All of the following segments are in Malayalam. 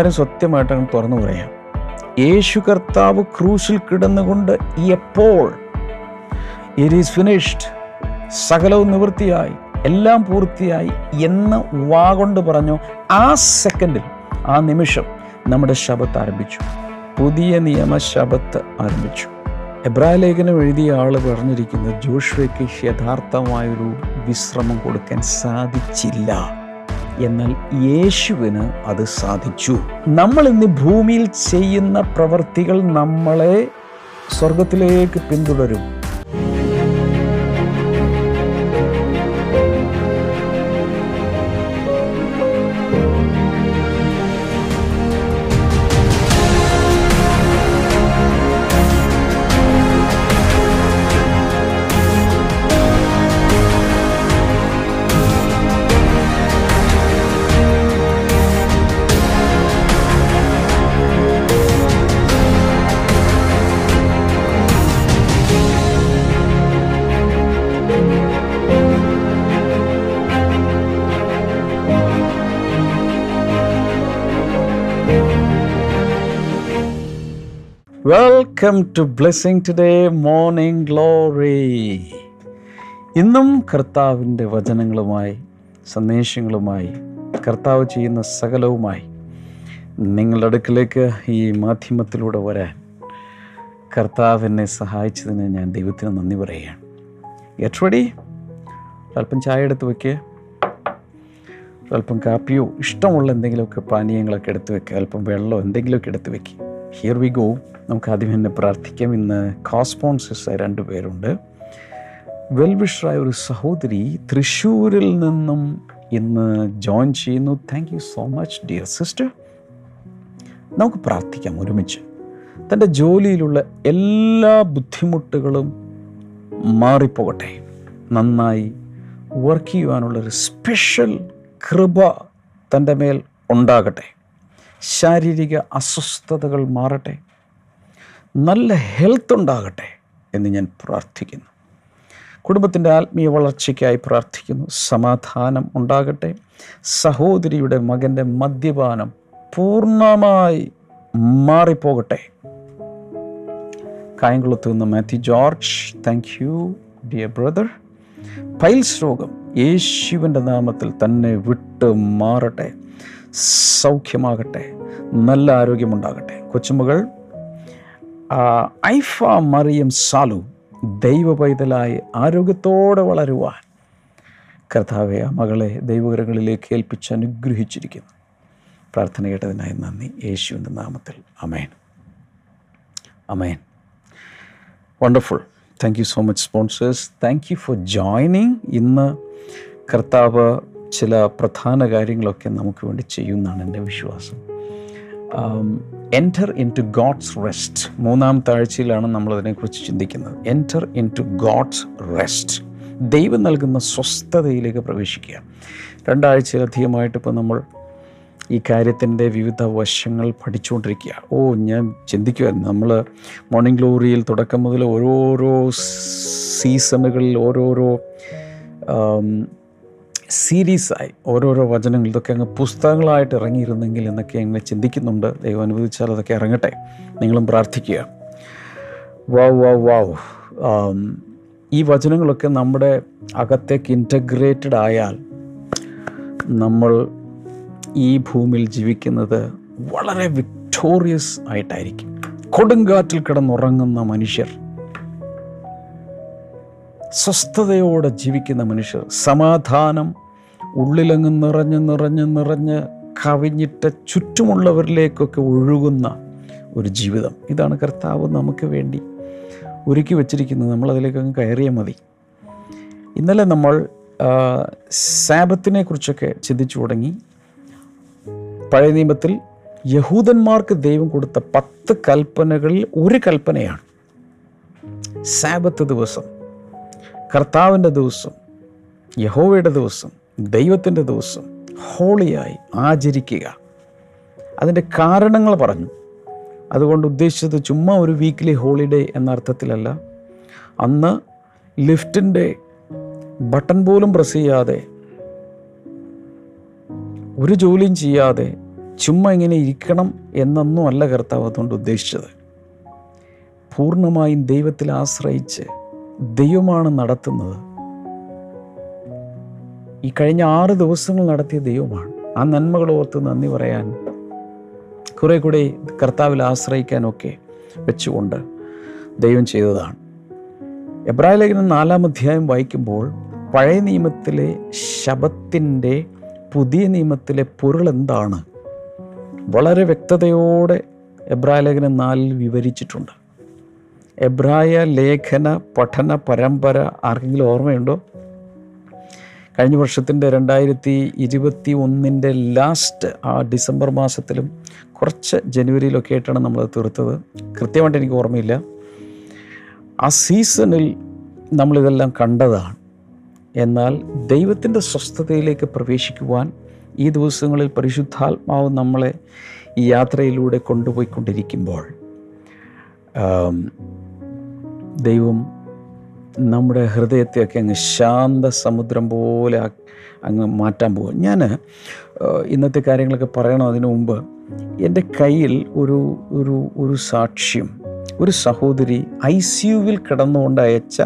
ഉള്ള സത്യമായിട്ടാണ് തുറന്നു പറയാം. യേശു കർത്താവ് ക്രൂശിൽ കിടന്നുകൊണ്ട് എപ്പോൾ ഇറ്റ് ഈസ് ഫിനിഷ്ഡ് സകലവും നിവൃത്തിയായി എല്ലാം പൂർത്തിയായി എന്ന് വാ കൊണ്ട് പറഞ്ഞു. ആ സെക്കൻഡിൽ ആ നിമിഷം നമ്മുടെ ശബത്ത് ആരംഭിച്ചു. പുതിയ നിയമ ശബത്ത് ആരംഭിച്ചു. എബ്രായ ലേഖനം എഴുതിയ ആൾ പറഞ്ഞിരിക്കുന്നത് ജോഷുവയ്ക്ക് യഥാർത്ഥമായൊരു വിശ്രമം കൊടുക്കാൻ സാധിച്ചില്ല. എന്നാൽ യേശുവിന് അത് സാധിച്ചു. നമ്മൾ ഇന്ന് ഭൂമിയിൽ ചെയ്യുന്ന പ്രവൃത്തികൾ നമ്മളെ സ്വർഗത്തിലേക്ക് പിന്തുടരും. Welcome to blessing today morning glory ഇന്നും കർത്താവിന്റെ വചനങ്ങളുമായി സന്ദേശങ്ങളുമായി കർത്താവ് ചെയ്യുന്ന സകലവുമായി നിങ്ങളുടെ അടുക്കിലേക്ക് ഈ മാധ്യമത്തിലൂടെ വരാൻ കർത്താവ് എന്നെ സഹായിച്ചതിന് ഞാൻ ദൈവത്തിന് നന്ദി പറയുകയാണ്. ഗെറ്റ് റെഡി അല്പം ചായ എടുത്ത് വയ്ക്കുക അല്പം കാപ്പിയോ ഇഷ്ടമുള്ള എന്തെങ്കിലുമൊക്കെ പാനീയങ്ങളൊക്കെ എടുത്ത് വെക്കുക അല്പം വെള്ളമോ എന്തെങ്കിലുമൊക്കെ എടുത്ത് വെക്കുക ഹിയർ വി ഗോ നമുക്ക് ആദ്യം തന്നെ പ്രാർത്ഥിക്കാം. ഇന്ന് കോസ്പോൺസസ് രണ്ട് പേരുണ്ട്. വെൽവിഷറായ ഒരു സഹോദരി തൃശ്ശൂരിൽ നിന്നും ഇന്ന് ജോയിൻ ചെയ്യുന്നു. Thank you so much dear sister നമുക്ക് പ്രാർത്ഥിക്കാം ഒരുമിച്ച്. തന്റെ ജോലിയിലുള്ള എല്ലാ ബുദ്ധിമുട്ടുകളും മാറിപ്പോകട്ടെ. നന്നായി വർക്ക് ചെയ്യുവാനുള്ളൊരു സ്പെഷ്യൽ കൃപ തന്റെ മേൽ ഉണ്ടാകട്ടെ. ശാരീരിക അസ്വസ്ഥതകൾ മാറട്ടെ. നല്ല ഹെൽത്ത് ഉണ്ടാകട്ടെ എന്ന് ഞാൻ പ്രാർത്ഥിക്കുന്നു. കുടുംബത്തിന്റെ ആത്മീയ വളർച്ചയ്ക്കായി പ്രാർത്ഥിക്കുന്നു. സമാധാനം ഉണ്ടാകട്ടെ. സഹോദരിയുടെ മകന്റെ മദ്യപാനം പൂർണമായി മാറിപ്പോകട്ടെ. കായംകുളത്ത് നിന്ന് Mathew George thank you dear brother piles രോഗം യേശുവിന്റെ നാമത്തിൽ തന്നെ വിട്ട് മാറട്ടെ. സൗഖ്യമാകട്ടെ. നല്ല ആരോഗ്യമുണ്ടാകട്ടെ. കൊച്ചുമകൾ ഐഫ മറിയം സാലു ദൈവ ആരോഗ്യത്തോടെ വളരുവാൻ കർത്താവെ ആ മകളെ ദൈവകരങ്ങളിലേക്ക് ഏൽപ്പിച്ച് അനുഗ്രഹിച്ചിരിക്കുന്നു. പ്രാർത്ഥന കേട്ടതിനായി നന്ദി. യേശുവിന്റെ നാമത്തിൽ. Amen amen wonderful thank you so much sponsors thank you for joining ഇന്ന് കർത്താവ് ചില പ്രധാന കാര്യങ്ങളൊക്കെ നമുക്ക് വേണ്ടി ചെയ്യുമെന്നാണ് എന്റെ വിശ്വാസം. Enter in to God's rest മൂന്നാം താഴ്ചയിലാണ് നമ്മളതിനെക്കുറിച്ച് ചിന്തിക്കുന്നത്. Enter in to God's rest ദൈവം നൽകുന്ന സ്വസ്ഥതയിലേക്ക് പ്രവേശിക്കുക. രണ്ടാഴ്ചയിലധികമായിട്ട് ഇപ്പോൾ നമ്മൾ ഈ കാര്യത്തിന്റെ വിവിധ വശങ്ങൾ പഠിച്ചുകൊണ്ടിരിക്കുക. ഓ ഞാൻ ചിന്തിക്കുമായിരുന്നു നമ്മൾ മോർണിംഗ് ഗ്ലോറിയിൽ തുടക്കം മുതൽ ഓരോരോ സീസണുകളിൽ ഓരോരോ സീരീസായി ഓരോരോ വചനങ്ങൾ ഇതൊക്കെ അങ്ങ് പുസ്തകങ്ങളായിട്ട് ഇറങ്ങിയിരുന്നെങ്കിൽ എന്നൊക്കെ അങ്ങനെ ചിന്തിക്കുന്നുണ്ട്. ദൈവം അനുവദിച്ചാൽ അതൊക്കെ ഇറങ്ങട്ടെ. നിങ്ങളും പ്രാർത്ഥിക്കുക. വാവ് വാവ് വാവ് ഈ വചനങ്ങളൊക്കെ നമ്മുടെ അകത്തേക്ക് ഇന്റഗ്രേറ്റഡ് ആയാൽ നമ്മൾ ഈ ഭൂമിയിൽ ജീവിക്കുന്നത് വളരെ വിക്ടോറിയസ് ആയിട്ടായിരിക്കും. കൊടുങ്കാറ്റിൽ കിടന്നുറങ്ങുന്ന മനുഷ്യർ. സ്വസ്ഥതയോടെ ജീവിക്കുന്ന മനുഷ്യർ സമാധാനം ഉള്ളിലങ്ങ് നിറഞ്ഞ് നിറഞ്ഞ് നിറഞ്ഞ് കവിഞ്ഞിട്ട് ചുറ്റുമുള്ളവരിലേക്കൊക്കെ ഒഴുകുന്ന ഒരു ജീവിതം. ഇതാണ് കർത്താവ് നമുക്ക് വേണ്ടി ഒരുക്കി വച്ചിരിക്കുന്നത്. നമ്മളതിലേക്ക് അങ്ങ് കയറിയാൽ മതി. ഇന്നലെ നമ്മൾ സാബത്തിനെ കുറിച്ചൊക്കെ ചിന്തിച്ചു തുടങ്ങി. പഴയ നിയമത്തിൽ യഹൂദന്മാർക്ക് ദൈവം കൊടുത്ത പത്ത് കൽപ്പനകളിൽ ഒരു കൽപ്പനയാണ്. സാബത്ത് ദിവസം. കർത്താവിന്റെ ദിവസം യഹോവയുടെ ദിവസം ദൈവത്തിന്റെ ദിവസം ഹോളിയായി ആചരിക്കുക. അതിന്റെ കാരണങ്ങൾ പറഞ്ഞു. അതുകൊണ്ട് ഉദ്ദേശിച്ചത് ചുമ്മാ ഒരു വീക്ക്ലി ഹോളിഡേ എന്ന അർത്ഥത്തിലല്ല. അന്ന് ലിഫ്റ്റിന്റെ ബട്ടൺ പോലും പ്രസ് ചെയ്യാതെ ഒരു ജോലിയും ചെയ്യാതെ ചുമ്മാ ഇങ്ങനെ ഇരിക്കണം എന്നൊന്നും അല്ല കർത്താവ് അതുകൊണ്ട് ഉദ്ദേശിച്ചത്. പൂർണമായും ദൈവത്തിൽ ആശ്രയിച്ച് ദൈവമാണ് നടത്തുന്നത്. ഈ കഴിഞ്ഞ ആറ് ദിവസങ്ങൾ നടത്തിയ ദൈവമാണ്. ആ നന്മകൾ ഓർത്ത് നന്ദി പറയാൻ കുറെ കൂടെ കർത്താവിൽ ആശ്രയിക്കാനൊക്കെ വെച്ചുകൊണ്ട് ദൈവം ചെയ്തതാണ്. എബ്രാഹിം ലേഖനം നാലാം അധ്യായം വായിക്കുമ്പോൾ പഴയ നിയമത്തിലെ ശബത്തിന്റെ പുതിയ നിയമത്തിലെ പൊരുൾ എന്താണ്? വളരെ വ്യക്തതയോടെ എബ്രാഹിം ലേഖനം നാലിൽ വിവരിച്ചിട്ടുണ്ട്. എബ്രായ ലേഖന പഠന പരമ്പര ആർക്കെങ്കിലും ഓർമ്മയുണ്ടോ? കഴിഞ്ഞ വർഷത്തിന്റെ രണ്ടായിരത്തി ഇരുപത്തി ഒന്നിന്റെ ലാസ്റ്റ് ആ ഡിസംബർ മാസത്തിലും കുറച്ച് ജനുവരിയിലൊക്കെ ആയിട്ടാണ് നമ്മളത് തീർത്തത്. കൃത്യമായിട്ട് എനിക്ക് ഓർമ്മയില്ല. ആ സീസണിൽ നമ്മളിതെല്ലാം കണ്ടതാണ്. എന്നാൽ ദൈവത്തിന്റെ സ്വസ്ഥതയിലേക്ക് പ്രവേശിക്കുവാൻ ഈ ദിവസങ്ങളിൽ പരിശുദ്ധാത്മാവ് നമ്മളെ ഈ യാത്രയിലൂടെ കൊണ്ടുപോയിക്കൊണ്ടിരിക്കുമ്പോൾ ദൈവം നമ്മുടെ ഹൃദയത്തെയൊക്കെ അങ്ങ് ശാന്ത സമുദ്രം പോലെ അങ്ങ് മാറ്റാൻ പോകും ഞാൻ ഇന്നത്തെ കാര്യങ്ങളൊക്കെ പറയണം അതിനു മുമ്പ്? എന്റെ കയ്യിൽ ഒരു ഒരു ഒരു സാക്ഷ്യം ഒരു സഹോദരി ഐ സി യുവിൽ കിടന്നുകൊണ്ട് അയച്ച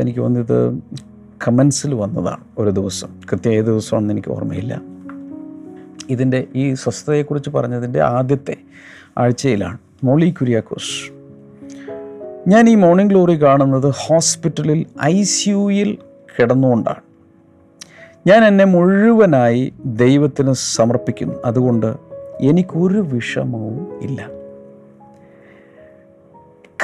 എനിക്ക് തോന്നിയത് കമൻസിൽ വന്നതാണ് ഒരു ദിവസം. കൃത്യം ഏത് ദിവസമാണെന്ന് എനിക്ക് ഓർമ്മയില്ല. ഇതിന്റെ ഈ സ്വസ്ഥതയെക്കുറിച്ച് പറഞ്ഞതിന്റെ ആദ്യത്തെ ആഴ്ചയിലാണ്. മോളി കുര്യാക്കോസ്. ഞാൻ ഈ മോർണിംഗ് ഗ്ലോറി കാണുന്നത് ഹോസ്പിറ്റലിൽ ഐ സി യുയിൽ കിടന്നുകൊണ്ടാണ്. ഞാൻ എന്നെ മുഴുവനായി ദൈവത്തിന് സമർപ്പിക്കുന്നു. അതുകൊണ്ട് എനിക്കൊരു വിഷമവും ഇല്ല.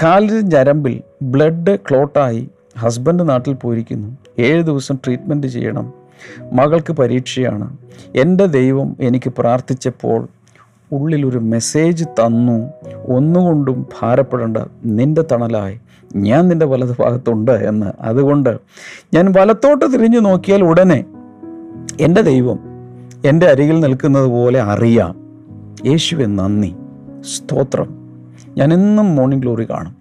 കാലിന് ഞരമ്പിൽ ബ്ലഡ് ക്ലോട്ടായി ഹസ്ബൻഡ് നാട്ടിൽ പോയിരിക്കുന്നു. ഏഴ് ദിവസം ട്രീറ്റ്മെന്റ് ചെയ്യണം. മകൾക്ക് പരീക്ഷയാണ്. എന്റെ ദൈവം എനിക്ക് പ്രാർത്ഥിച്ചപ്പോൾ ഉള്ളിലൊരു മെസ്സേജ് തന്നു. ഒന്നുകൊണ്ടും ഭാരപ്പെടേണ്ട നിന്റെ തണലായി. ഞാൻ നിന്റെ വലത് ഭാഗത്തുണ്ട് എന്ന്. അതുകൊണ്ട് ഞാൻ വലത്തോട്ട് തിരിഞ്ഞു നോക്കിയാൽ ഉടനെ എന്റെ ദൈവം എന്റെ അരികിൽ നിൽക്കുന്നത് പോലെ അറിയാം. യേശുവെ നന്ദി. സ്തോത്രം. ഞാൻ എന്നും മോർണിംഗ് ഗ്ലോറി കാണും.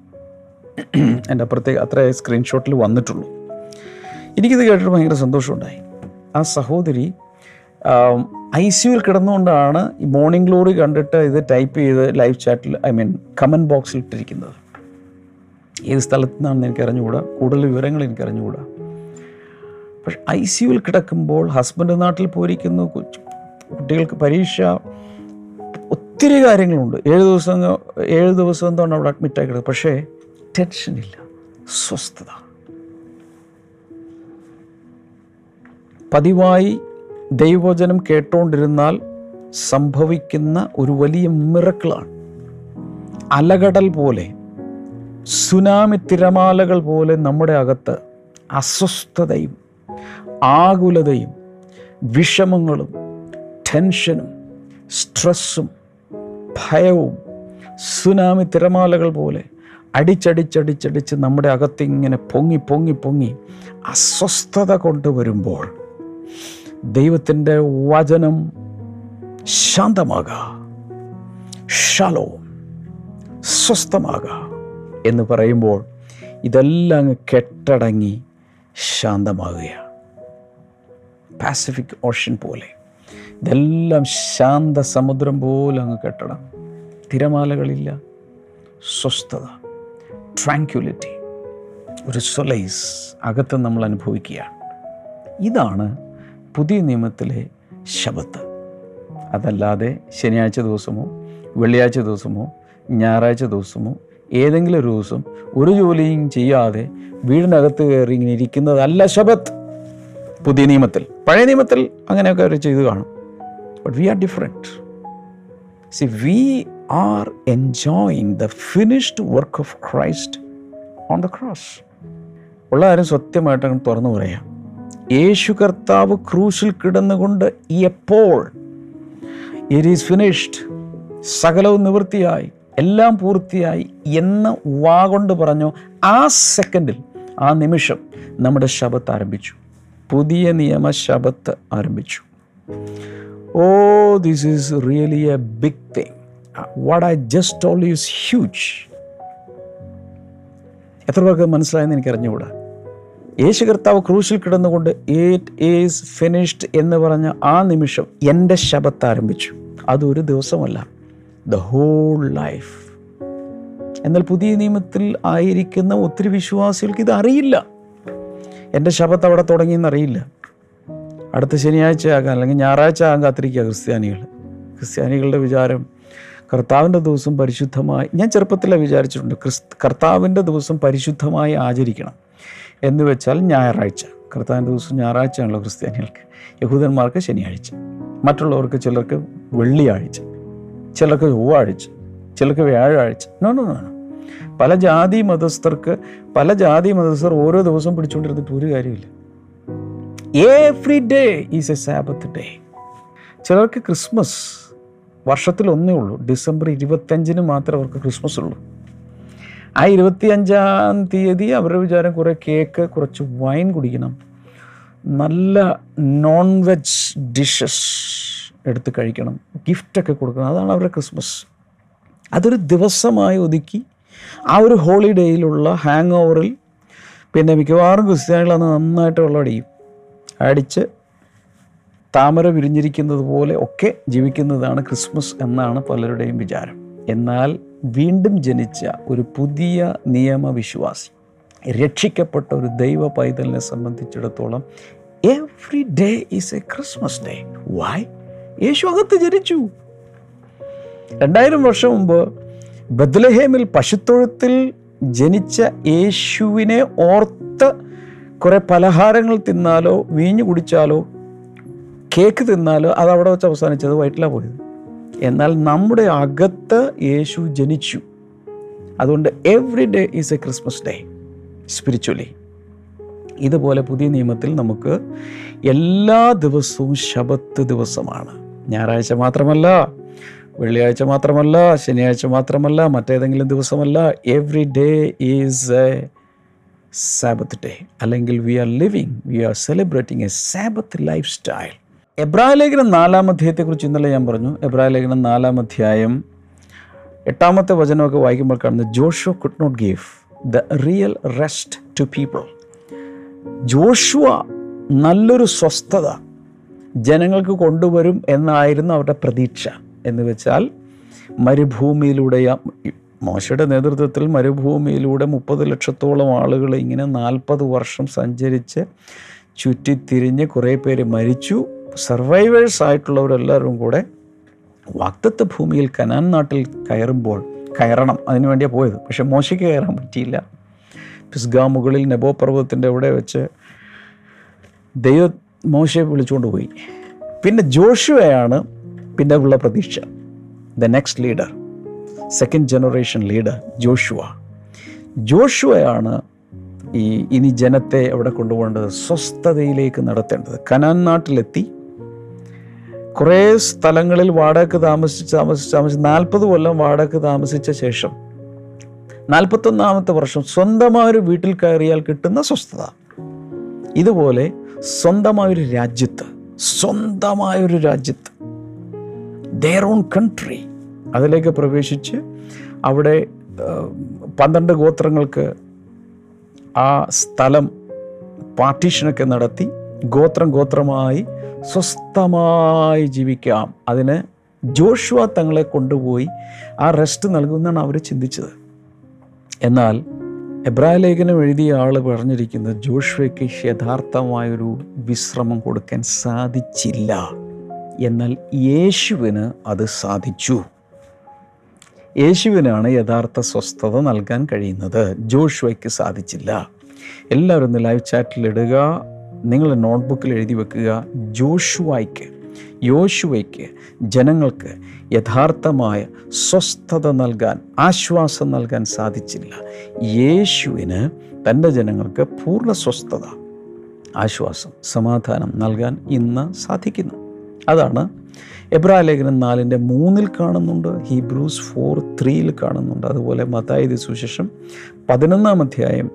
എന്റെ അപ്പുറത്തേ അത്ര സ്ക്രീൻഷോട്ടിൽ വന്നിട്ടുള്ളൂ. എനിക്കിത് കേട്ടിട്ട് ഭയങ്കര സന്തോഷമുണ്ടായി. ആ സഹോദരി ഐ സിയുവിൽ കിടന്നുകൊണ്ടാണ് ഈ മോർണിംഗ് ഗ്ലോറി കണ്ടിട്ട് ഇത് ടൈപ്പ് ചെയ്ത് ലൈവ് ചാറ്റിൽ ഐ മീൻ കമന്റ് ബോക്സിൽ ഇട്ടിരിക്കുന്നത്. ഏത് സ്ഥലത്തു നിന്നാണെന്ന് എനിക്ക് അറിഞ്ഞുകൂടാ കൂടുതൽ വിവരങ്ങൾ എനിക്ക് അറിഞ്ഞുകൂടാ പക്ഷെ ഐ സിയുവിൽ കിടക്കുമ്പോൾ ഹസ്ബൻഡ് നാട്ടിൽ പോയിരിക്കുന്നു കുട്ടികൾക്ക് പരീക്ഷ ഒത്തിരി കാര്യങ്ങളുണ്ട്. ഏഴ് ദിവസം ഏഴ് ദിവസം എന്താണ് അവിടെ അഡ്മിറ്റ് ആയി കിടക്കുക പക്ഷേ ടെൻഷനില്ല സ്വസ്ഥത. പതിവായി ദൈവവചനം കേട്ടുകൊണ്ടിരുന്നാൽ സംഭവിക്കുന്ന ഒരു വലിയ മിറക്കിളാണ് അലകടൽ പോലെ സുനാമി തിരമാലകൾ പോലെ നമ്മുടെ അകത്ത് അസ്വസ്ഥതയും ആകുലതയും വിഷമങ്ങളും ടെൻഷനും സ്ട്രെസ്സും ഭയവും സുനാമി തിരമാലകൾ പോലെ അടിച്ചടിച്ചടിച്ചടിച്ച് നമ്മുടെ അകത്ത് ഇങ്ങനെ പൊങ്ങി പൊങ്ങി പൊങ്ങി അസ്വസ്ഥത കൊണ്ടുവരുമ്പോൾ ദൈവത്തിന്റെ വചനം ശാന്തമാക. ഷലോ സ്വസ്ഥമാക എന്ന് പറയുമ്പോൾ ഇതെല്ലാം കെട്ടടങ്ങി ശാന്തമാകുകയാണ്. പാസിഫിക് ഓഷൻ പോലെ. ഇതെല്ലാം ശാന്ത സമുദ്രം പോലെ അങ്ങ് കെട്ടണം. തിരമാലകളില്ല. സ്വസ്ഥത. ട്രാങ്ക്യുലിറ്റി ഒരു സൊലൈസ് അകത്ത് നമ്മൾ അനുഭവിക്കുകയാണ്. ഇതാണ് പുതിയ നിയമത്തിലെ ശബത്ത്. അതല്ലാതെ ശനിയാഴ്ച ദിവസമോ വെള്ളിയാഴ്ച ദിവസമോ ഞായറാഴ്ച ദിവസമോ ഏതെങ്കിലും ഒരു ദിവസം ഒരു ജോലിയും ചെയ്യാതെ വീടിനകത്ത് കയറി ഇങ്ങനെ ഇരിക്കുന്നതല്ല ശബത്ത്. പുതിയ നിയമത്തിൽ പഴയ നിയമത്തിൽ അങ്ങനെയൊക്കെ അവർ ചെയ്തു കാണും. But we are different see we are enjoying the finished work of Christ on the cross ഉള്ള കാര്യം സത്യമായിട്ട് അങ്ങ് തുറന്നു പറയാം. യേശു കർത്താവ് ക്രൂശിൽ കിടന്നുകൊണ്ട് എപ്പോൾ ഇറ്റ് ഈസ് ഫിനിഷ്ഡ് സകലവും നിവൃത്തിയായി. എല്ലാം പൂർത്തിയായി എന്ന് വാ കൊണ്ട് പറഞ്ഞു. ആ സെക്കൻഡിൽ ആ നിമിഷം നമ്മുടെ ശബത്ത് ആരംഭിച്ചു. പുതിയ നിയമ ശബത്ത് ആരംഭിച്ചു. ഓ this is really a big thing what I just all is huge എത്ര പേർക്ക് മനസ്സിലായെന്ന് എനിക്ക് അറിഞ്ഞുകൂടാ യേശു കർത്താവ് ക്രൂശിൽ കിടന്നുകൊണ്ട് ഇറ്റ് ഈസ് ഫിനിഷ്ഡ് എന്ന് പറഞ്ഞ ആ നിമിഷം എന്റെ ശബത്ത് ആരംഭിച്ചു. അതൊരു ദിവസമല്ല. ദ ഹോൾ ലൈഫ് എന്നാൽ പുതിയ നിയമത്തിൽ ആയിരിക്കുന്ന ഒത്തിരി വിശ്വാസികൾക്ക് ഇത് അറിയില്ല. എന്റെ ശബത്ത് അവിടെ തുടങ്ങിയെന്ന് അറിയില്ല. അടുത്ത ശനിയാഴ്ച ആകാൻ അല്ലെങ്കിൽ ഞായറാഴ്ച ആകാൻ കാത്തിരിക്കുക ക്രിസ്ത്യാനികൾ. ക്രിസ്ത്യാനികളുടെ വിചാരം കർത്താവിന്റെ ദിവസം പരിശുദ്ധമായി ഞാൻ ചെറുപ്പത്തിലെ വിചാരിച്ചിട്ടുണ്ട് ക്രിസ് കർത്താവിന്റെ ദിവസം പരിശുദ്ധമായി ആചരിക്കണം. എന്ന് വെച്ചാൽ ഞായറാഴ്ച. കർത്താവിന്റെ ദിവസം ഞായറാഴ്ചയാണല്ലോ ക്രിസ്ത്യാനികൾക്ക്. യഹൂദന്മാർക്ക് ശനിയാഴ്ച. മറ്റുള്ളവർക്ക് ചിലർക്ക് വെള്ളിയാഴ്ച. ചിലർക്ക് ചൊവ്വാഴ്ച. ചിലർക്ക് വ്യാഴാഴ്ച. No no no. പല ജാതി മതസ്ഥർക്ക് പല ജാതി മതസ്ഥർ ഓരോ ദിവസം പിടിച്ചുകൊണ്ടിരുന്നിട്ട് ഒരു കാര്യമില്ല every day is a sabbath day ചിലർക്ക് ക്രിസ്മസ് വർഷത്തിൽ ഒന്നേ ഉള്ളൂ. ഡിസംബർ ഇരുപത്തഞ്ചിന് മാത്രമേ അവർക്ക് ക്രിസ്മസ് ഉള്ളൂ. ആ ഇരുപത്തിയഞ്ചാം തീയതി അവരുടെ വിചാരം കുറേ കേക്ക് കുറച്ച് വൈൻ കുടിക്കണം. നല്ല നോൺ വെജ് ഡിഷസ് എടുത്ത് കഴിക്കണം. ഗിഫ്റ്റൊക്കെ കൊടുക്കണം. അതാണ് അവരുടെ ക്രിസ്മസ്. അതൊരു ദിവസമായി ഒതുക്കി ആ ഒരു ഹോളിഡേയിലുള്ള ഹാങ് ഓവറിൽ പിന്നെ മിക്കവാറും ക്രിസ്ത്യാനികൾ അന്ന് നന്നായിട്ട് വെള്ളമടിയും അടിച്ച് താമര വിരിഞ്ഞിരിക്കുന്നത് പോലെ ഒക്കെ ജീവിക്കുന്നതാണ് ക്രിസ്മസ് എന്നാണ് പലരുടെയും വിചാരം. എന്നാൽ വീണ്ടും ജനിച്ച ഒരു പുതിയ നിയമവിശ്വാസി രക്ഷിക്കപ്പെട്ട ഒരു ദൈവ പൈതലിനെ സംബന്ധിച്ചിടത്തോളം every day is a Christmas day why യേശു അകത്ത് ജനിച്ചു. രണ്ടായിരം വർഷം മുമ്പ് ബദ്ലഹേമിൽ പശുത്തൊഴുത്തിൽ ജനിച്ച യേശുവിനെ ഓർത്ത് കുറേ പലഹാരങ്ങൾ തിന്നാലോ വീഞ്ഞു കുടിച്ചാലോ കേക്ക് തിന്നാലോ അത് അവിടെ വെച്ച് അവസാനിച്ചത് വയറ്റിലാണ് പോയത്. എന്നാൽ നമ്മുടെ അകത്ത് യേശു ജനിച്ചു. അതുകൊണ്ട് every day is a Christmas day spiritually ഇതുപോലെ പുതിയ നിയമത്തിൽ നമുക്ക് എല്ലാ ദിവസവും ശബത്ത് ദിവസമാണ്. ഞായറാഴ്ച മാത്രമല്ല വെള്ളിയാഴ്ച മാത്രമല്ല ശനിയാഴ്ച മാത്രമല്ല മറ്റേതെങ്കിലും ദിവസമല്ല. Every day is a sabbath day അല്ലെങ്കിൽ we are living we are celebrating a sabbath lifestyle എബ്രായ ലേഖനം നാലാം അധ്യായത്തെക്കുറിച്ച് ഇന്നലെ ഞാൻ പറഞ്ഞു. എബ്രായ ലേഖനം നാലാം അധ്യായം എട്ടാമത്തെ വചനമൊക്കെ വായിക്കുമ്പോൾ കാണുന്നത് Joshua could not give the real rest to people Joshua നല്ലൊരു സ്വസ്ഥത ജനങ്ങൾക്ക് കൊണ്ടുവരും എന്നായിരുന്നു അവരുടെ പ്രതീക്ഷ. എന്ന് വെച്ചാൽ മരുഭൂമിയിലൂടെ മോശയുടെ നേതൃത്വത്തിൽ മരുഭൂമിയിലൂടെ മുപ്പത് ലക്ഷത്തോളം ആളുകൾ ഇങ്ങനെ നാൽപ്പത് വർഷം സഞ്ചരിച്ച് ചുറ്റിത്തിരിഞ്ഞ് കുറേ പേര് മരിച്ചു. സർവൈവേഴ്സ് ആയിട്ടുള്ളവരെല്ലാവരും കൂടെ വാക്തത്വ ഭൂമിയിൽ കനാൻ നാട്ടിൽ കയറുമ്പോൾ കയറണം. അതിനു വേണ്ടിയാണ് പോയത്. പക്ഷെ മോശയ്ക്ക് കയറാൻ പറ്റിയില്ല. പിസ്ഗാ മുകളിൽ നെബോ പർവതത്തിന്റെ അവിടെ വെച്ച് ദൈവ മോശയെ വിളിച്ചുകൊണ്ട് പോയി. പിന്നെ ജോഷുവയാണ് പിന്നെ ഉള്ള പ്രതീക്ഷ. The next leader second generation leader Joshua. ജോഷുവയാണ് ഈ ഇനി ജനത്തെ അവിടെ കൊണ്ടുപോകേണ്ടത് സ്വസ്ഥതയിലേക്ക് നടത്തേണ്ടത്. കനാൻ നാട്ടിലെത്തി. കുറേ സ്ഥലങ്ങളിൽ വാടകയ്ക്ക് താമസിച്ച് താമസിച്ച് താമസിച്ച് നാൽപ്പത് കൊല്ലം വാടകയ്ക്ക് താമസിച്ച ശേഷം നാൽപ്പത്തൊന്നാമത്തെ വർഷം സ്വന്തമായ ഒരു വീട്ടിൽ കയറിയാൽ കിട്ടുന്ന സ്വസ്ഥത. ഇതുപോലെ സ്വന്തമായൊരു രാജ്യത്ത് സ്വന്തമായൊരു രാജ്യത്ത് ദെയർ ഓൺ കൺട്രി അതിലേക്ക് പ്രവേശിച്ച് അവിടെ പന്ത്രണ്ട് ഗോത്രങ്ങൾക്ക് ആ സ്ഥലം പാർട്ടീഷനൊക്കെ നടത്തി ഗോത്രം ഗോത്രമായി സ്വസ്ഥമായി ജീവിക്കാം. അതിന് ജോഷുവ തങ്ങളെ കൊണ്ടുപോയി ആ റെസ്റ്റ് നൽകുമെന്നാണ് അവർ ചിന്തിച്ചത്. എന്നാൽ എബ്രായ ലേഖനം എഴുതിയ ആൾ പറഞ്ഞിരിക്കുന്നത് ജോഷുവയ്ക്ക് യഥാർത്ഥമായൊരു വിശ്രമം കൊടുക്കാൻ സാധിച്ചില്ല. എന്നാൽ യേശുവിന് അത് സാധിച്ചു. യേശുവിനാണ് യഥാർത്ഥ സ്വസ്ഥത നൽകാൻ കഴിയുന്നത്. ജോഷുവയ്ക്ക് സാധിച്ചില്ല. എല്ലാവരും ഒന്ന് ലൈവ് ചാറ്റിൽ നിങ്ങൾ നോട്ട്ബുക്കിൽ എഴുതി വെക്കുക ജോഷുവായ്ക്ക് യോശുവയ്ക്ക് ജനങ്ങൾക്ക് യഥാർത്ഥമായ സ്വസ്ഥത നൽകാൻ ആശ്വാസം നൽകാൻ സാധിച്ചില്ല. യേശുവിന് തന്റെ ജനങ്ങൾക്ക് പൂർണ സ്വസ്ഥത ആശ്വാസം സമാധാനം നൽകാൻ ഇന്ന് സാധിക്കുന്നു. അതാണ് എബ്രാ ലേഖനം നാലിന്റെ മൂന്നിൽ കാണുന്നുണ്ട് ഹീബ്രൂസ് ഫോർ ത്രീയിൽ കാണുന്നുണ്ട്. അതുപോലെ മതായത് സുശേഷം പതിനൊന്നാം അധ്യായം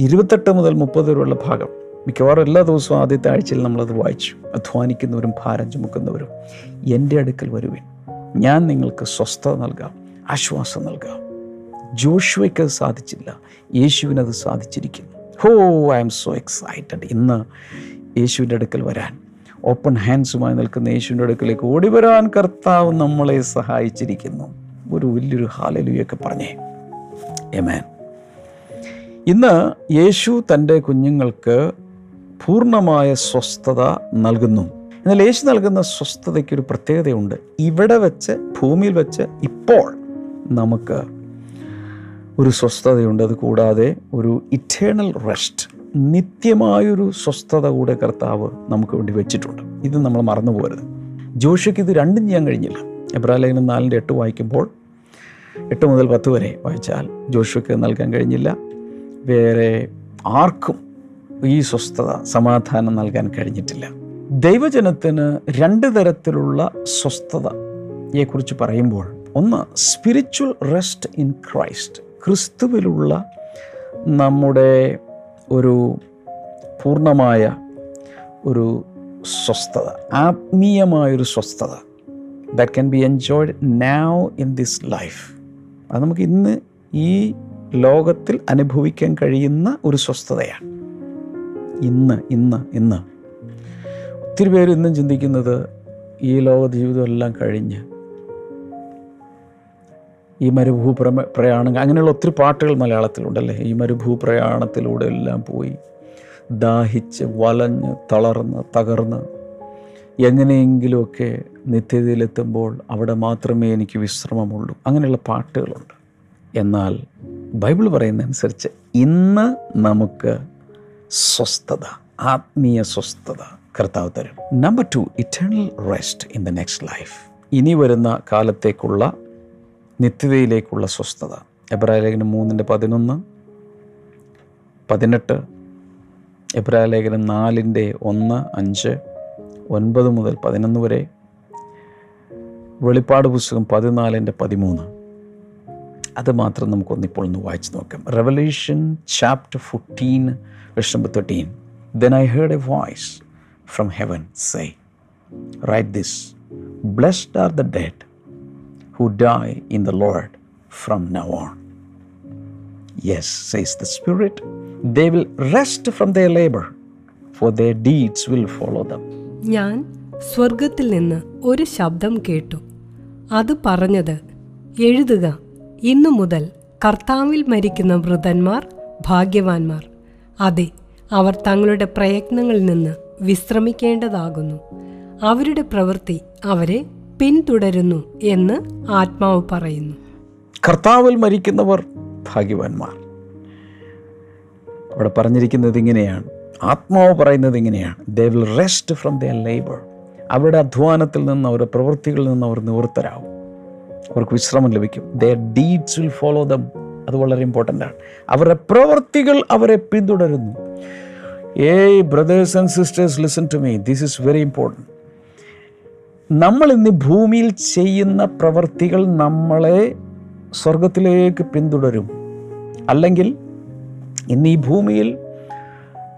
ഇരുപത്തെട്ട് മുതൽ മുപ്പത് വരെയുള്ള ഭാഗം. മിക്കവാറും എല്ലാ ദിവസവും ആദ്യത്തെ ആഴ്ചയിൽ നമ്മളത് വായിച്ചു. അധ്വാനിക്കുന്നവരും ഭാരം ചുമക്കുന്നവരും എന്റെ അടുക്കൽ വരുവിൻ. ഞാൻ നിങ്ങൾക്ക് സ്വസ്ഥത നൽകാം ആശ്വാസം നൽകാം. ജോഷുവയ്ക്ക് അത് സാധിച്ചില്ല. യേശുവിനത് സാധിച്ചിരിക്കുന്നു. ഹോ ഐ എം സോ എക്സൈറ്റഡ്. ഇന്ന് യേശുവിന്റെ അടുക്കൽ വരാൻ ഓപ്പൺ ഹാൻഡ്സുമായി നിൽക്കുന്ന യേശുവിന്റെ അടുക്കലേക്ക് ഓടി വരാൻ കർത്താവ് നമ്മളെ സഹായിച്ചിരിക്കുന്നു. ഒരു വലിയൊരു ഹാലലുയൊക്കെ പറഞ്ഞേ. എമേൻ ഇന്ന് യേശു തന്റെ കുഞ്ഞുങ്ങൾക്ക് പൂർണമായ സ്വസ്ഥത നൽകുന്നു. എന്നാൽ യേശു നൽകുന്ന സ്വസ്ഥതയ്ക്ക് ഒരു പ്രത്യേകതയുണ്ട്. ഇവിടെ വെച്ച് ഭൂമിയിൽ വെച്ച് ഇപ്പോൾ നമുക്ക് ഒരു സ്വസ്ഥതയുണ്ട്. അത് കൂടാതെ ഒരു ഇറ്റേണൽ റെസ്റ്റ് നിത്യമായൊരു സ്വസ്ഥത കൂടെ കർത്താവ് നമുക്ക് വേണ്ടി വെച്ചിട്ടുണ്ട്. ഇത് നമ്മൾ മറന്നു പോകരുത് ജോഷിക്ക് ഇത് രണ്ടും ചെയ്യാൻ കഴിഞ്ഞില്ല. എബ്രാലേഖനം നാലിന്റെ എട്ട് വായിക്കുമ്പോൾ എട്ട് മുതൽ പത്ത് വരെ വായിച്ചാൽ ജോഷുക്ക് നൽകാൻ കഴിഞ്ഞില്ല. വേറെ ആർക്കും ഈ സ്വസ്ഥത സമാധാനം നൽകാൻ കഴിഞ്ഞിട്ടില്ല. ദൈവജനത്തിന് രണ്ട് തരത്തിലുള്ള സ്വസ്ഥതയെക്കുറിച്ച് പറയുമ്പോൾ ഒന്ന് സ്പിരിച്വൽ റെസ്റ്റ് ഇൻ ക്രൈസ്റ്റ് ക്രിസ്തുവിലുള്ള നമ്മുടെ ഒരു പൂർണമായ ഒരു സ്വസ്ഥത ആത്മീയമായൊരു സ്വസ്ഥത that can be enjoyed now in this life അത് നമുക്ക് ഇന്ന് ഈ ലോകത്തിൽ അനുഭവിക്കാൻ കഴിയുന്ന ഒരു സ്വസ്ഥതയാണ്. ഇന്ന് ഇന്ന് ഇന്ന്. ഒത്തിരി പേര് ഇന്നും ചിന്തിക്കുന്നത് ഈ ലോക ജീവിതമെല്ലാം കഴിഞ്ഞ് ഈ മരുഭൂ പ്രയാണം അങ്ങനെയുള്ള ഒത്തിരി പാട്ടുകൾ മലയാളത്തിലുണ്ടല്ലേ? ഈ മരുഭൂ പ്രയാണത്തിലൂടെ എല്ലാം പോയി ദാഹിച്ച് വലഞ്ഞ് തളർന്ന് തകർന്ന് എങ്ങനെയെങ്കിലുമൊക്കെ നിത്യതയിലെത്തുമ്പോൾ അവിടെ മാത്രമേ എനിക്ക് വിശ്രമമുള്ളൂ. അങ്ങനെയുള്ള പാട്ടുകളുണ്ട്. എന്നാൽ ബൈബിൾ പറയുന്നതനുസരിച്ച് ഇന്ന് നമുക്ക് സ്വസ്ഥത ആത്മീയ സ്വസ്ഥത കർത്താവ് തരും. Number two eternal rest in the next life ഇനി വരുന്ന കാലത്തേക്കുള്ള നിത്യതയിലേക്കുള്ള സ്വസ്ഥത. ലേഖനം മൂന്നിന്റെ പതിനൊന്ന് പതിനെട്ട് ലേഖനം നാലിന്റെ ഒന്ന് അഞ്ച് ഒൻപത് മുതൽ പതിനൊന്ന് വരെ. വെളിപ്പാട് പുസ്തകം പതിനാലിന്റെ പതിമൂന്ന്. അത് മാത്രം നമുക്കൊന്നിപ്പോൾ ഒന്ന് വായിച്ചു നോക്കാം Revelation chapter fifteen verse number 13. Then I heard a voice from heaven say, Write this Blessed are the dead who die in the Lord from now on. Yes, says the Spirit, they will rest from their labor, for their deeds will follow them. ഞാൻ സ്വർഗത്തിൽ നിന്ന് ഒരു ശബ്ദം കേട്ടു അത് പറഞ്ഞത് എഴുതുക ഇന്നു മുതൽ കർത്താവിൽ മരിക്കുന്ന വൃതന്മാർ ഭാഗ്യവാന്മാർ. അതെ അവർ തങ്ങളുടെ പ്രയത്നങ്ങളിൽ നിന്ന് വിശ്രമിക്കേണ്ടതാകുന്നു. അവരുടെ പ്രവൃത്തി അവരെ പിന്തുടരുന്നു എന്ന് ആത്മാവ് പറയുന്നു. കർത്താവിൽ മരിക്കുന്നവർ ഭാഗ്യവാന്മാർ. അവിടെ പറഞ്ഞിരിക്കുന്നത് ഇങ്ങനെയാണ്. ആത്മാവ് പറയുന്നത് ഇങ്ങനെയാണ്. They will rest from the labour അവരുടെ അധ്വാനത്തിൽ നിന്ന് അവരുടെ പ്രവൃത്തികളിൽ നിന്ന് അവർ നിവൃത്തരാകും അവർക്ക് വിശ്രമം ലഭിക്കും. The deeds will follow them അത് വളരെ ഇമ്പോർട്ടന്റ് ആണ്. അവരുടെ പ്രവൃത്തികൾ അവരെ പിന്തുടരുന്നു. Hey brothers and sisters listen to me this is very important നമ്മൾ ഇന്ന് ഭൂമിയിൽ ചെയ്യുന്ന പ്രവൃത്തികൾ നമ്മളെ സ്വർഗത്തിലേക്ക് പിന്തുടരും. അല്ലെങ്കിൽ ഇന്ന് ഈ ഭൂമിയിൽ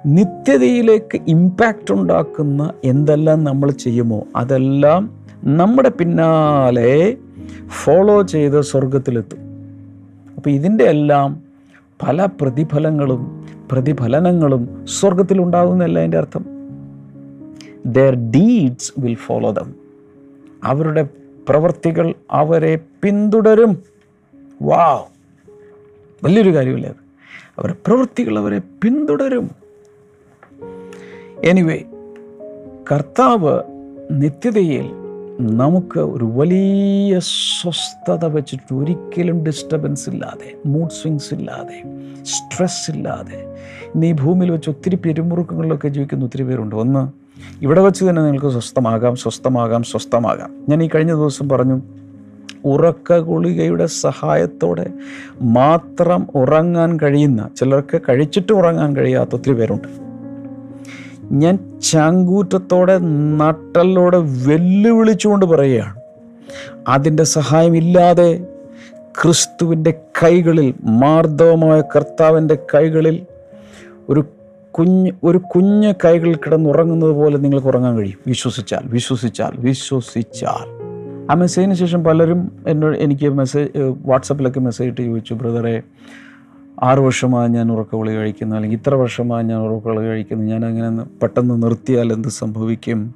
നിത്യതയിലേക്ക് ഇമ്പാക്റ്റ് ഉണ്ടാക്കുന്ന എന്തെല്ലാം നമ്മൾ ചെയ്യുമോ? അതെല്ലാം നമ്മുടെ പിന്നാലെ ഫോളോ ചെയ്ത് സ്വർഗത്തിലെത്തും അപ്പോൾ ഇതിന്റെ എല്ലാം പല പ്രതിഫലങ്ങളും പ്രതിഫലനങ്ങളും സ്വർഗത്തിലുണ്ടാകുന്നല്ല എന്റെ അർത്ഥം. Their deeds will follow them അവരുടെ പ്രവൃത്തികൾ അവരെ പിന്തുടരും. വാവ് വലിയൊരു കാര്യമില്ല അത്? അവരുടെ പ്രവൃത്തികൾ അവരെ പിന്തുടരും. എനിവേ കർത്താവ് നിത്യതയിൽ നമുക്ക് ഒരു വലിയ സ്വസ്ഥത വെച്ചിട്ട് ഒരിക്കലും ഡിസ്റ്റർബൻസ് ഇല്ലാതെ മൂഡ് സ്വിങ്സ് ഇല്ലാതെ സ്ട്രെസ് ഇല്ലാതെ. ഇന്ന് ഈ ഭൂമിയിൽ വെച്ച് ഒത്തിരി പെരുമുറുക്കങ്ങളിലൊക്കെ ജീവിക്കുന്ന ഒത്തിരി പേരുണ്ട്. ഒന്ന് ഇവിടെ വെച്ച് തന്നെ നിങ്ങൾക്ക് സ്വസ്ഥമാകാം സ്വസ്ഥമാകാം സ്വസ്ഥമാകാം. ഞാൻ ഈ കഴിഞ്ഞ ദിവസം പറഞ്ഞു ഉറക്ക ഗുളികയുടെ സഹായത്തോടെ മാത്രം ഉറങ്ങാൻ കഴിയുന്ന ചിലർക്ക് കഴിച്ചിട്ട് ഉറങ്ങാൻ കഴിയാത്ത ഒത്തിരി പേരുണ്ട്. ഞാൻ ചാങ്കൂറ്റത്തോടെ നട്ടലോടെ വെല്ലുവിളിച്ചുകൊണ്ട് പറയുകയാണ്. അതിന്റെ സഹായമില്ലാതെ ക്രിസ്തുവിന്റെ കൈകളിൽ മാർദ്ദവമായ കർത്താവിന്റെ കൈകളിൽ ഒരു കുഞ്ഞ് ഒരു കുഞ്ഞ് കൈകളിൽ കിടന്നുറങ്ങുന്നത് പോലെ നിങ്ങൾക്ക് ഉറങ്ങാൻ കഴിയും. വിശ്വസിച്ചാൽ വിശ്വസിച്ചാൽ വിശ്വസിച്ചാൽ. ആ മെസ്സേജിന് ശേഷം പലരും എന്നോട് എനിക്ക് മെസ്സേജ് വാട്സപ്പിലൊക്കെ മെസ്സേജ് ഇട്ട് ചോദിച്ചു ബ്രദറെ ആറ് വർഷമായി ഞാൻ ഉറക്കവിളി കഴിക്കുന്നു അല്ലെങ്കിൽ ഇത്ര വർഷമായി ഞാൻ ഉറക്കവിളി കഴിക്കുന്നു. ഞാൻ അങ്ങനെ പെട്ടെന്ന് നിർത്തിയാൽ എന്ത് സംഭവിക്കും?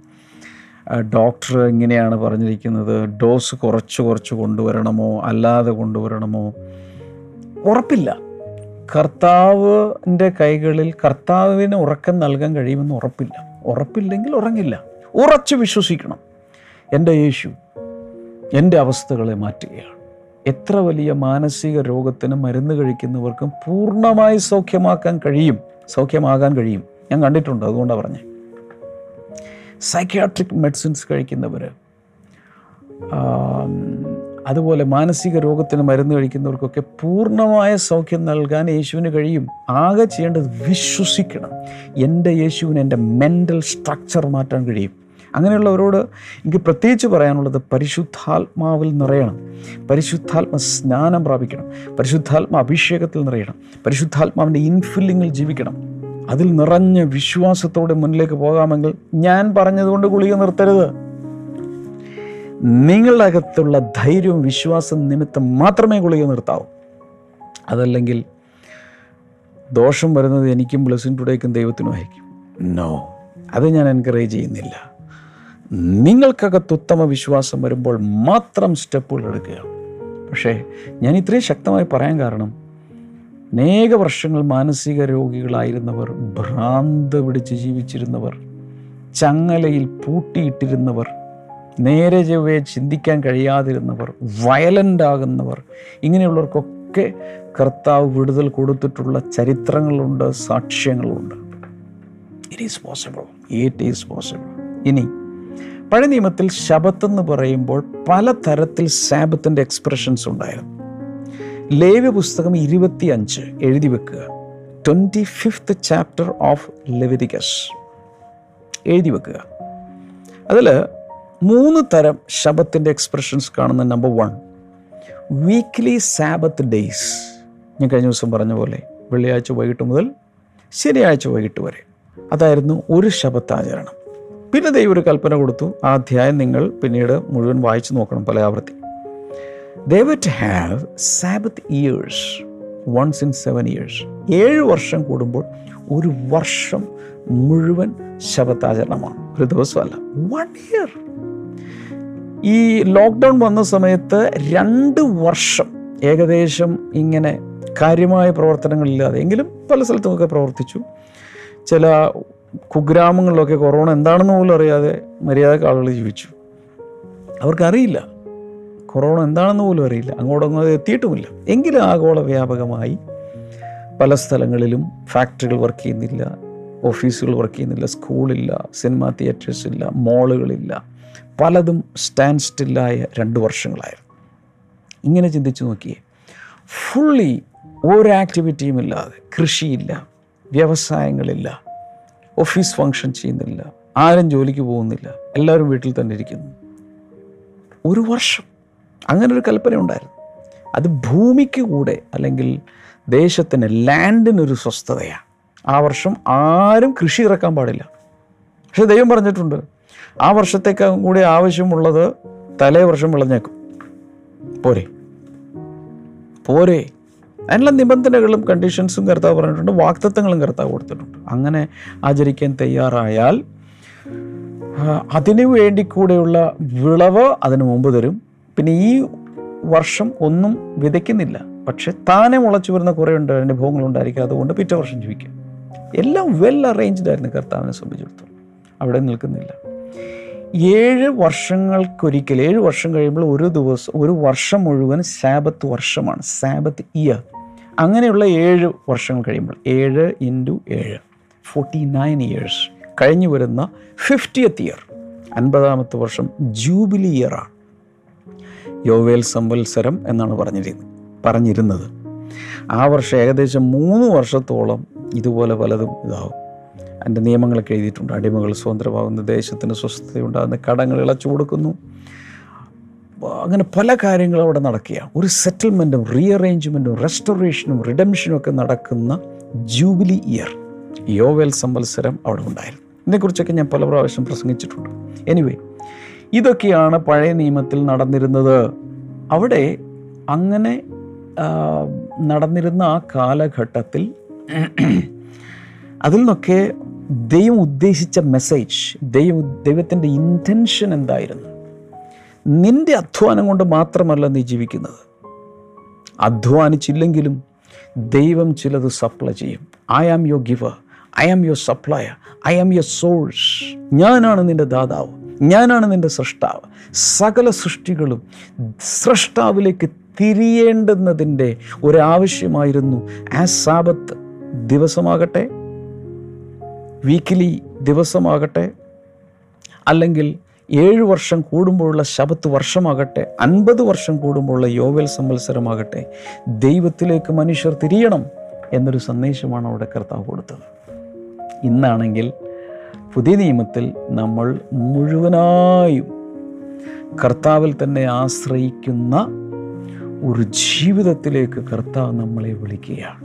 ഡോക്ടർ എങ്ങനെയാണ് പറഞ്ഞിരിക്കുന്നത്. ഡോസ് കുറച്ച് കുറച്ച് കൊണ്ടുവരണമോ? അല്ലാതെ കൊണ്ടുവരണമോ? ഉറപ്പില്ല. കർത്താവിന്റെ കൈകളിൽ കർത്താവിന് ഉറക്കം നൽകാൻ കഴിയുമെന്ന് ഉറപ്പില്ല. ഉറപ്പില്ലെങ്കിൽ ഉറങ്ങില്ല. ഉറച്ച് വിശ്വസിക്കണം. എന്റെ യേശു എന്റെ അവസ്ഥകളെ മാറ്റുകയാണ്. എത്ര വലിയ മാനസിക രോഗത്തിന് മരുന്ന് കഴിക്കുന്നവർക്കും പൂർണമായി സൗഖ്യമാക്കാൻ കഴിയും. സൗഖ്യമാകാൻ കഴിയും. ഞാൻ കണ്ടിട്ടുണ്ട്. അതുകൊണ്ടാണ് പറഞ്ഞത് സൈക്യാട്രിക് മെഡിസിൻസ് കഴിക്കുന്നവർ അതുപോലെ മാനസിക രോഗത്തിന് മരുന്ന് കഴിക്കുന്നവർക്കൊക്കെ പൂർണമായ സൗഖ്യം നൽകാൻ യേശുവിന് കഴിയും. ആകെ ചെയ്യേണ്ടത് വിശ്വസിക്കണം. എന്റെ യേശുവിന് എന്റെ മെന്റൽ സ്ട്രക്ചർ മാറ്റാൻ കഴിയും. അങ്ങനെയുള്ളവരോട് എനിക്ക് പ്രത്യേകിച്ച് പറയാനുള്ളത് പരിശുദ്ധാത്മാവിൽ നിറയണം. പരിശുദ്ധാത്മ സ്നാനം പ്രാപിക്കണം. പരിശുദ്ധാത്മ അഭിഷേകത്തിൽ നിറയണം. പരിശുദ്ധാത്മാവിന്റെ ഇൻഫില്ലിങ്ങിൽ ജീവിക്കണം. അതിൽ നിറഞ്ഞ വിശ്വാസത്തോടെ മുന്നിലേക്ക് പോകാമെങ്കിൽ ഞാൻ പറഞ്ഞതുകൊണ്ട് ഗുളിക നിർത്തരുത്. നിങ്ങളുടെ അകത്തുള്ള ധൈര്യവും വിശ്വാസം നിമിത്തം മാത്രമേ ഗുളിക നിർത്താവൂ. അതല്ലെങ്കിൽ ദോഷം വരുന്നത് എനിക്കും ബ്ലസ്സിംഗ് ടുഡേക്കും ദൈവത്തിനുമായിരിക്കും നോ അത് ഞാൻ എൻകറേജ് ചെയ്യുന്നില്ല. നിങ്ങൾക്കകത്ത് ഉത്തമ വിശ്വാസം വരുമ്പോൾ മാത്രം സ്റ്റെപ്പുകൾ എടുക്കുക. പക്ഷേ ഞാൻ ഇത്രയും ശക്തമായി പറയാൻ കാരണം അനേക വർഷങ്ങൾ മാനസിക രോഗികളായിരുന്നവർ ഭ്രാന്ത് പിടിച്ച് ജീവിച്ചിരുന്നവർ ചങ്ങലയിൽ പൂട്ടിയിട്ടിരുന്നവർ നേരെ ചൊവ്വയെ ചിന്തിക്കാൻ കഴിയാതിരുന്നവർ വയലന്റ് ആകുന്നവർ ഇങ്ങനെയുള്ളവർക്കൊക്കെ കർത്താവ് വിടുതൽ കൊടുത്തിട്ടുള്ള ചരിത്രങ്ങളുണ്ട് സാക്ഷ്യങ്ങളുണ്ട്. It is possible it is possible ഇനി പഴയ നിയമത്തിൽ ശബത്ത് എന്ന് പറയുമ്പോൾ പലതരത്തിൽ സാബത്തിന്റെ എക്സ്പ്രഷൻസ് ഉണ്ടായിരുന്നു. ലേവ്യ പുസ്തകം ഇരുപത്തി അഞ്ച് എഴുതി വെക്കുക. Twenty fifth chapter of Leviticus എഴുതി വെക്കുക. അതിൽ മൂന്ന് തരം ശബത്തിന്റെ എക്സ്പ്രഷൻസ് കാണുന്ന number one weekly sabbath days ഞാൻ കഴിഞ്ഞ ദിവസം പറഞ്ഞ പോലെ വെള്ളിയാഴ്ച വൈകിട്ട് മുതൽ ശനിയാഴ്ച വൈകിട്ട് വരെ. അതായിരുന്നു ഒരു ശബത്താചരണം. പിന്നെ ദൈവം ഒരു കൽപ്പന കൊടുത്തു. ആ അധ്യായം നിങ്ങൾ പിന്നീട് മുഴുവൻ വായിച്ചു നോക്കണം പല ആവർത്തി. They to have sabbath years once in seven years ഏഴ് വർഷം കൂടുമ്പോൾ ഒരു വർഷം മുഴുവൻ ശബത്താചരണമാണ് ഒരു ദിവസമല്ല വൺ ഇയർ ഈ ലോക്ക്ഡൗൺ വന്ന സമയത്ത് രണ്ട് വർഷം ഏകദേശം ഇങ്ങനെ കാര്യമായ പ്രവർത്തനങ്ങളില്ലാതെ എങ്കിലും പല സ്ഥലത്തുമൊക്കെ പ്രവർത്തിച്ചു. ചില കുഗ്രാമങ്ങളിലൊക്കെ കൊറോണ എന്താണെന്ന് പോലും അറിയാതെ മര്യാദയ്ക്ക് ആളുകൾ ജീവിച്ചു. അവർക്കറിയില്ല. കൊറോണ എന്താണെന്ന് പോലും അറിയില്ല. അങ്ങോട്ടൊന്നും അത് എത്തിയിട്ടുമില്ല. എങ്കിലും ആഗോള വ്യാപകമായി പല സ്ഥലങ്ങളിലും ഫാക്ടറികൾ വർക്ക് ചെയ്യുന്നില്ല ഓഫീസുകൾ വർക്ക് ചെയ്യുന്നില്ല സ്കൂളില്ല സിനിമാ തിയേറ്റേഴ്സ് ഇല്ല മോളുകളില്ല. പലതും സ്റ്റാൻഡ് സ്റ്റില്ലായ രണ്ട് വർഷങ്ങളായിരുന്നു. ഇങ്ങനെ ചിന്തിച്ചു നോക്കിയേ. ഫുള്ളി ഒരു ആക്ടിവിറ്റിയും ഇല്ലാതെ കൃഷിയില്ല വ്യവസായങ്ങളില്ല ഓഫീസ് ഫങ്ഷൻ ചെയ്യുന്നില്ല ആരും ജോലിക്ക് പോകുന്നില്ല എല്ലാവരും വീട്ടിൽ തന്നെ ഇരിക്കുന്നു. ഒരു വർഷം അങ്ങനെ ഒരു കൽപ്പന ഉണ്ടായിരുന്നു. അത് ഭൂമിക്ക് കൂടെ അല്ലെങ്കിൽ ദേശത്തിന് ലാൻഡിനൊരു സ്വസ്ഥതയാണ് ആ വർഷം ആരും കൃഷി ഇറക്കാൻ പാടില്ല. പക്ഷെ ദൈവം പറഞ്ഞിട്ടുണ്ട് ആ വർഷത്തേക്കാളും കൂടി ആവശ്യമുള്ളത് തലേ വർഷം വിളഞ്ഞേക്കും. പോരെ? പോരെ? അതിനുള്ള നിബന്ധനകളും കണ്ടീഷൻസും കർത്താവ് പറഞ്ഞിട്ടുണ്ട് വാക്തത്വങ്ങളും കർത്താവ് കൊടുത്തിട്ടുണ്ട്. അങ്ങനെ ആചരിക്കാൻ തയ്യാറായാൽ അതിനു വേണ്ടി കൂടെയുള്ള വിളവ് അതിനു മുമ്പ് തരും. പിന്നെ ഈ വർഷം ഒന്നും വിതയ്ക്കുന്നില്ല. പക്ഷെ താനെ മുളച്ചു വരുന്ന കുറേ ഉണ്ട് അനുഭവങ്ങൾ ഉണ്ടായിരിക്കും. അതുകൊണ്ട് പിറ്റേ വർഷം ജീവിക്കും. എല്ലാം വെൽ അറേഞ്ച്ഡ് ആയിരുന്നു കർത്താവിനെ സംബന്ധിച്ചിടത്തോളം. അവിടെ നിൽക്കുന്നില്ല. ഏഴ് വർഷങ്ങൾക്കൊരിക്കൽ ഏഴ് വർഷം കഴിയുമ്പോൾ ഒരു ദിവസം ഒരു വർഷം മുഴുവൻ സാബത്ത് വർഷമാണ്. സാബത്ത് ഇയർ അങ്ങനെയുള്ള ഏഴ് വർഷങ്ങൾ കഴിയുമ്പോൾ ഏഴ് ഇന്റു ഏഴ് ഫോർട്ടി നയൻ ഇയേഴ്സ് കഴിഞ്ഞു വരുന്ന ഫിഫ്റ്റിയത്ത് ഇയർ അൻപതാമത്തെ വർഷം ജൂബിലി ഇയറാണ് യോവേൽ സംവത്സരം എന്നാണ് പറഞ്ഞിരുന്നത് പറഞ്ഞിരുന്നത്. ആ വർഷം ഏകദേശം മൂന്ന് വർഷത്തോളം ഇതുപോലെ പലതും ഇതാവും. അതിന്റെ നിയമങ്ങളൊക്കെ എഴുതിയിട്ടുണ്ട്. അടിമകൾ സ്വതന്ത്രമാകുന്ന ദേശത്തിന് സ്വസ്ഥതയുണ്ടാകുന്ന കടങ്ങൾ ഇളച്ചു കൊടുക്കുന്നു. അങ്ങനെ പല കാര്യങ്ങളും അവിടെ നടക്കുകയാണ് ഒരു സെറ്റിൽമെന്റും റീഅറേഞ്ച്മെന്റും റെസ്റ്റോറേഷനും റിഡംഷനും ഒക്കെ നടക്കുന്ന ജൂബിലി ഇയർ യോവൽ സംവത്സരം അവിടെ ഉണ്ടായിരുന്നു. ഇതിനെക്കുറിച്ചൊക്കെ ഞാൻ പല പ്രാവശ്യം പ്രസംഗിച്ചിട്ടുണ്ട്. എനിവേ ഇതൊക്കെയാണ് പഴയ നിയമത്തിൽ നടന്നിരുന്നത്. അവിടെ അങ്ങനെ നടന്നിരുന്ന ആ കാലഘട്ടത്തിൽ അതിൽ നിന്നൊക്കെ ദൈവം ഉദ്ദേശിച്ച മെസ്സേജ് ദൈവം ദൈവത്തിന്റെ ഇന്റൻഷൻ എന്തായിരുന്നു? നിന്റെ അധ്വാനം കൊണ്ട് മാത്രമല്ല നീ ജീവിക്കുന്നത്. അധ്വാനിച്ചില്ലെങ്കിലും ദൈവം ചിലത് സപ്ലൈ ചെയ്യും. I am your giver I am your supplier I am your source ഞാനാണ് നിന്റെ ദാതാവ്. ഞാനാണ് നിന്റെ സൃഷ്ടാവ് സകല സൃഷ്ടികളും സൃഷ്ടാവിലേക്ക് തിരിയേണ്ടുന്നതിന്റെ ഒരാവശ്യമായിരുന്നു. ആ സാപത്ത് ദിവസമാകട്ടെ? വീക്കിലി ദിവസമാകട്ടെ? അല്ലെങ്കിൽ ഏഴ് വർഷം കൂടുമ്പോഴുള്ള ശബത്ത് വർഷമാകട്ടെ അൻപത് വർഷം കൂടുമ്പോഴുള്ള യോവൽ സംവത്സരമാകട്ടെ ദൈവത്തിലേക്ക് മനുഷ്യർ തിരിയണം എന്നൊരു സന്ദേശമാണ് അവിടെ കർത്താവ് കൊടുത്തത്. ഇന്നാണെങ്കിൽ പുതിയ നിയമത്തിൽ നമ്മൾ മുഴുവനായും കർത്താവിൽ തന്നെ ആശ്രയിക്കുന്ന ഒരു ജീവിതത്തിലേക്ക് കർത്താവ് നമ്മളെ വിളിക്കുകയാണ്.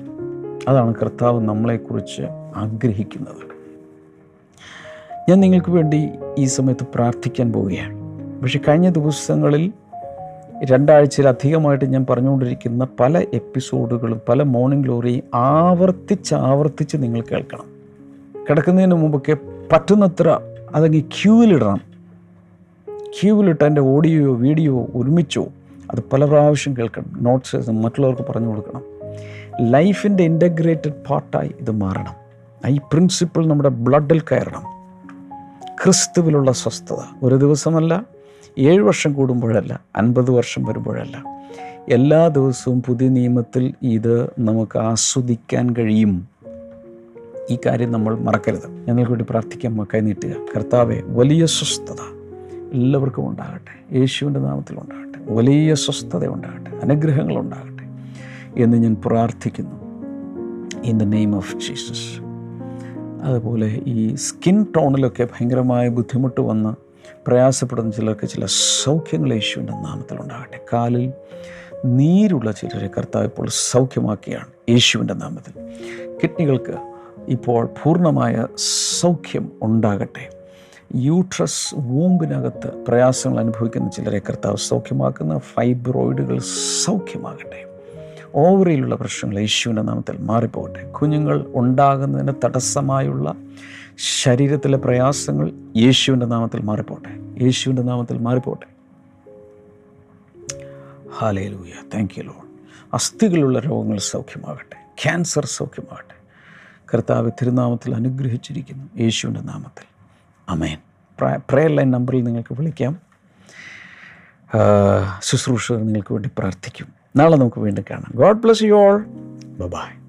അതാണ് കർത്താവ് നമ്മളെക്കുറിച്ച് ആഗ്രഹിക്കുന്നത്. ഞാൻ നിങ്ങൾക്ക് വേണ്ടി ഈ സമയത്ത് പ്രാർത്ഥിക്കാൻ പോവുകയാണ്. പക്ഷെ കഴിഞ്ഞ ദിവസങ്ങളിൽ രണ്ടാഴ്ചയിലധികമായിട്ട് ഞാൻ പറഞ്ഞുകൊണ്ടിരിക്കുന്ന പല എപ്പിസോഡുകളും പല മോർണിംഗ് ഗ്ലോറിയും ആവർത്തിച്ച് ആവർത്തിച്ച് നിങ്ങൾ കേൾക്കണം. കിടക്കുന്നതിന് മുമ്പൊക്കെ പറ്റുന്നത്ര അതങ്ങ് ക്യൂവിലിടണം. ക്യൂവിലിട്ട് അതിന്റെ ഓഡിയോയോ വീഡിയോ ഒരുമിച്ചോ അത് പല പ്രാവശ്യം കേൾക്കണം. നോട്ട്സ് മറ്റുള്ളവർക്ക് പറഞ്ഞു കൊടുക്കണം. ലൈഫിന്റെ ഇന്റഗ്രേറ്റഡ് പാർട്ടായി ഇത് മാറണം. ഈ പ്രിൻസിപ്പിൾ നമ്മുടെ ബ്ലഡിൽ കയറണം. ക്രിസ്തുവിലുള്ള സ്വസ്ഥത. ഒരു ദിവസമല്ല ഏഴ് വർഷം കൂടുമ്പോഴല്ല അൻപത് വർഷം വരുമ്പോഴല്ല. എല്ലാ ദിവസവും പുതിയ നിയമത്തിൽ ഇത് നമുക്ക് ആസ്വദിക്കാൻ കഴിയും. ഈ കാര്യം നമ്മൾ മറക്കരുത്. ഞങ്ങൾക്ക് വേണ്ടി പ്രാർത്ഥിക്കാൻ കൈ നീട്ടുക. കർത്താവെ വലിയ സ്വസ്ഥത എല്ലാവർക്കും ഉണ്ടാകട്ടെ. യേശുവിന്റെ നാമത്തിൽ ഉണ്ടാകട്ടെ. വലിയ സ്വസ്ഥത ഉണ്ടാകട്ടെ. അനുഗ്രഹങ്ങൾ ഉണ്ടാകട്ടെ എന്ന് ഞാൻ പ്രാർത്ഥിക്കുന്നു. In the name of Jesus അതുപോലെ ഈ സ്കിൻ ടോണിലൊക്കെ ഭയങ്കരമായ ബുദ്ധിമുട്ട് വന്ന് പ്രയാസപ്പെടുന്ന ചിലർക്ക് ചില സൗഖ്യങ്ങൾ യേശുവിന്റെ നാമത്തിലുണ്ടാകട്ടെ കാലിൽ നീരുള്ള ചിലരെ കർത്താവ് ഇപ്പോൾ സൗഖ്യമാക്കിയാണ് യേശുവിന്റെ നാമത്തിൽ. കിഡ്നികൾക്ക് ഇപ്പോൾ പൂർണമായ സൗഖ്യം ഉണ്ടാകട്ടെ. യൂട്രസ് വൂമ്പിനകത്ത് പ്രയാസങ്ങൾ അനുഭവിക്കുന്ന ചിലരെ കർത്താവ് സൗഖ്യമാക്കുന്ന ഫൈബ്രോയിഡുകൾ സൗഖ്യമാകട്ടെ. ഓവറിയിലുള്ള പ്രശ്നങ്ങൾ യേശുവിന്റെ നാമത്തിൽ മാറിപ്പോകട്ടെ. കുഞ്ഞുങ്ങൾ ഉണ്ടാകുന്നതിന് തടസ്സമായുള്ള ശരീരത്തിലെ പ്രയാസങ്ങൾ യേശുവിന്റെ നാമത്തിൽ മാറിപ്പോട്ടെ യേശുവിന്റെ നാമത്തിൽ മാറിപ്പോട്ടെ ഹാലേ ലൂയ താങ്ക് യു ലോൺ അസ്ഥികളുള്ള രോഗങ്ങൾ സൗഖ്യമാകട്ടെ. ക്യാൻസർ സൗഖ്യമാകട്ടെ. കർത്താവ് തിരുനാമത്തിൽ അനുഗ്രഹിച്ചിരിക്കുന്നു. യേശുവിന്റെ നാമത്തിൽ. അമേൻ പ്രയർ ലൈൻ നമ്പറിൽ നിങ്ങൾക്ക് വിളിക്കാം. ശുശ്രൂഷകർ നിങ്ങൾക്ക് വേണ്ടി പ്രാർത്ഥിക്കും. നാളെ നമുക്ക് വീണ്ടും കാണാം. God bless you all bye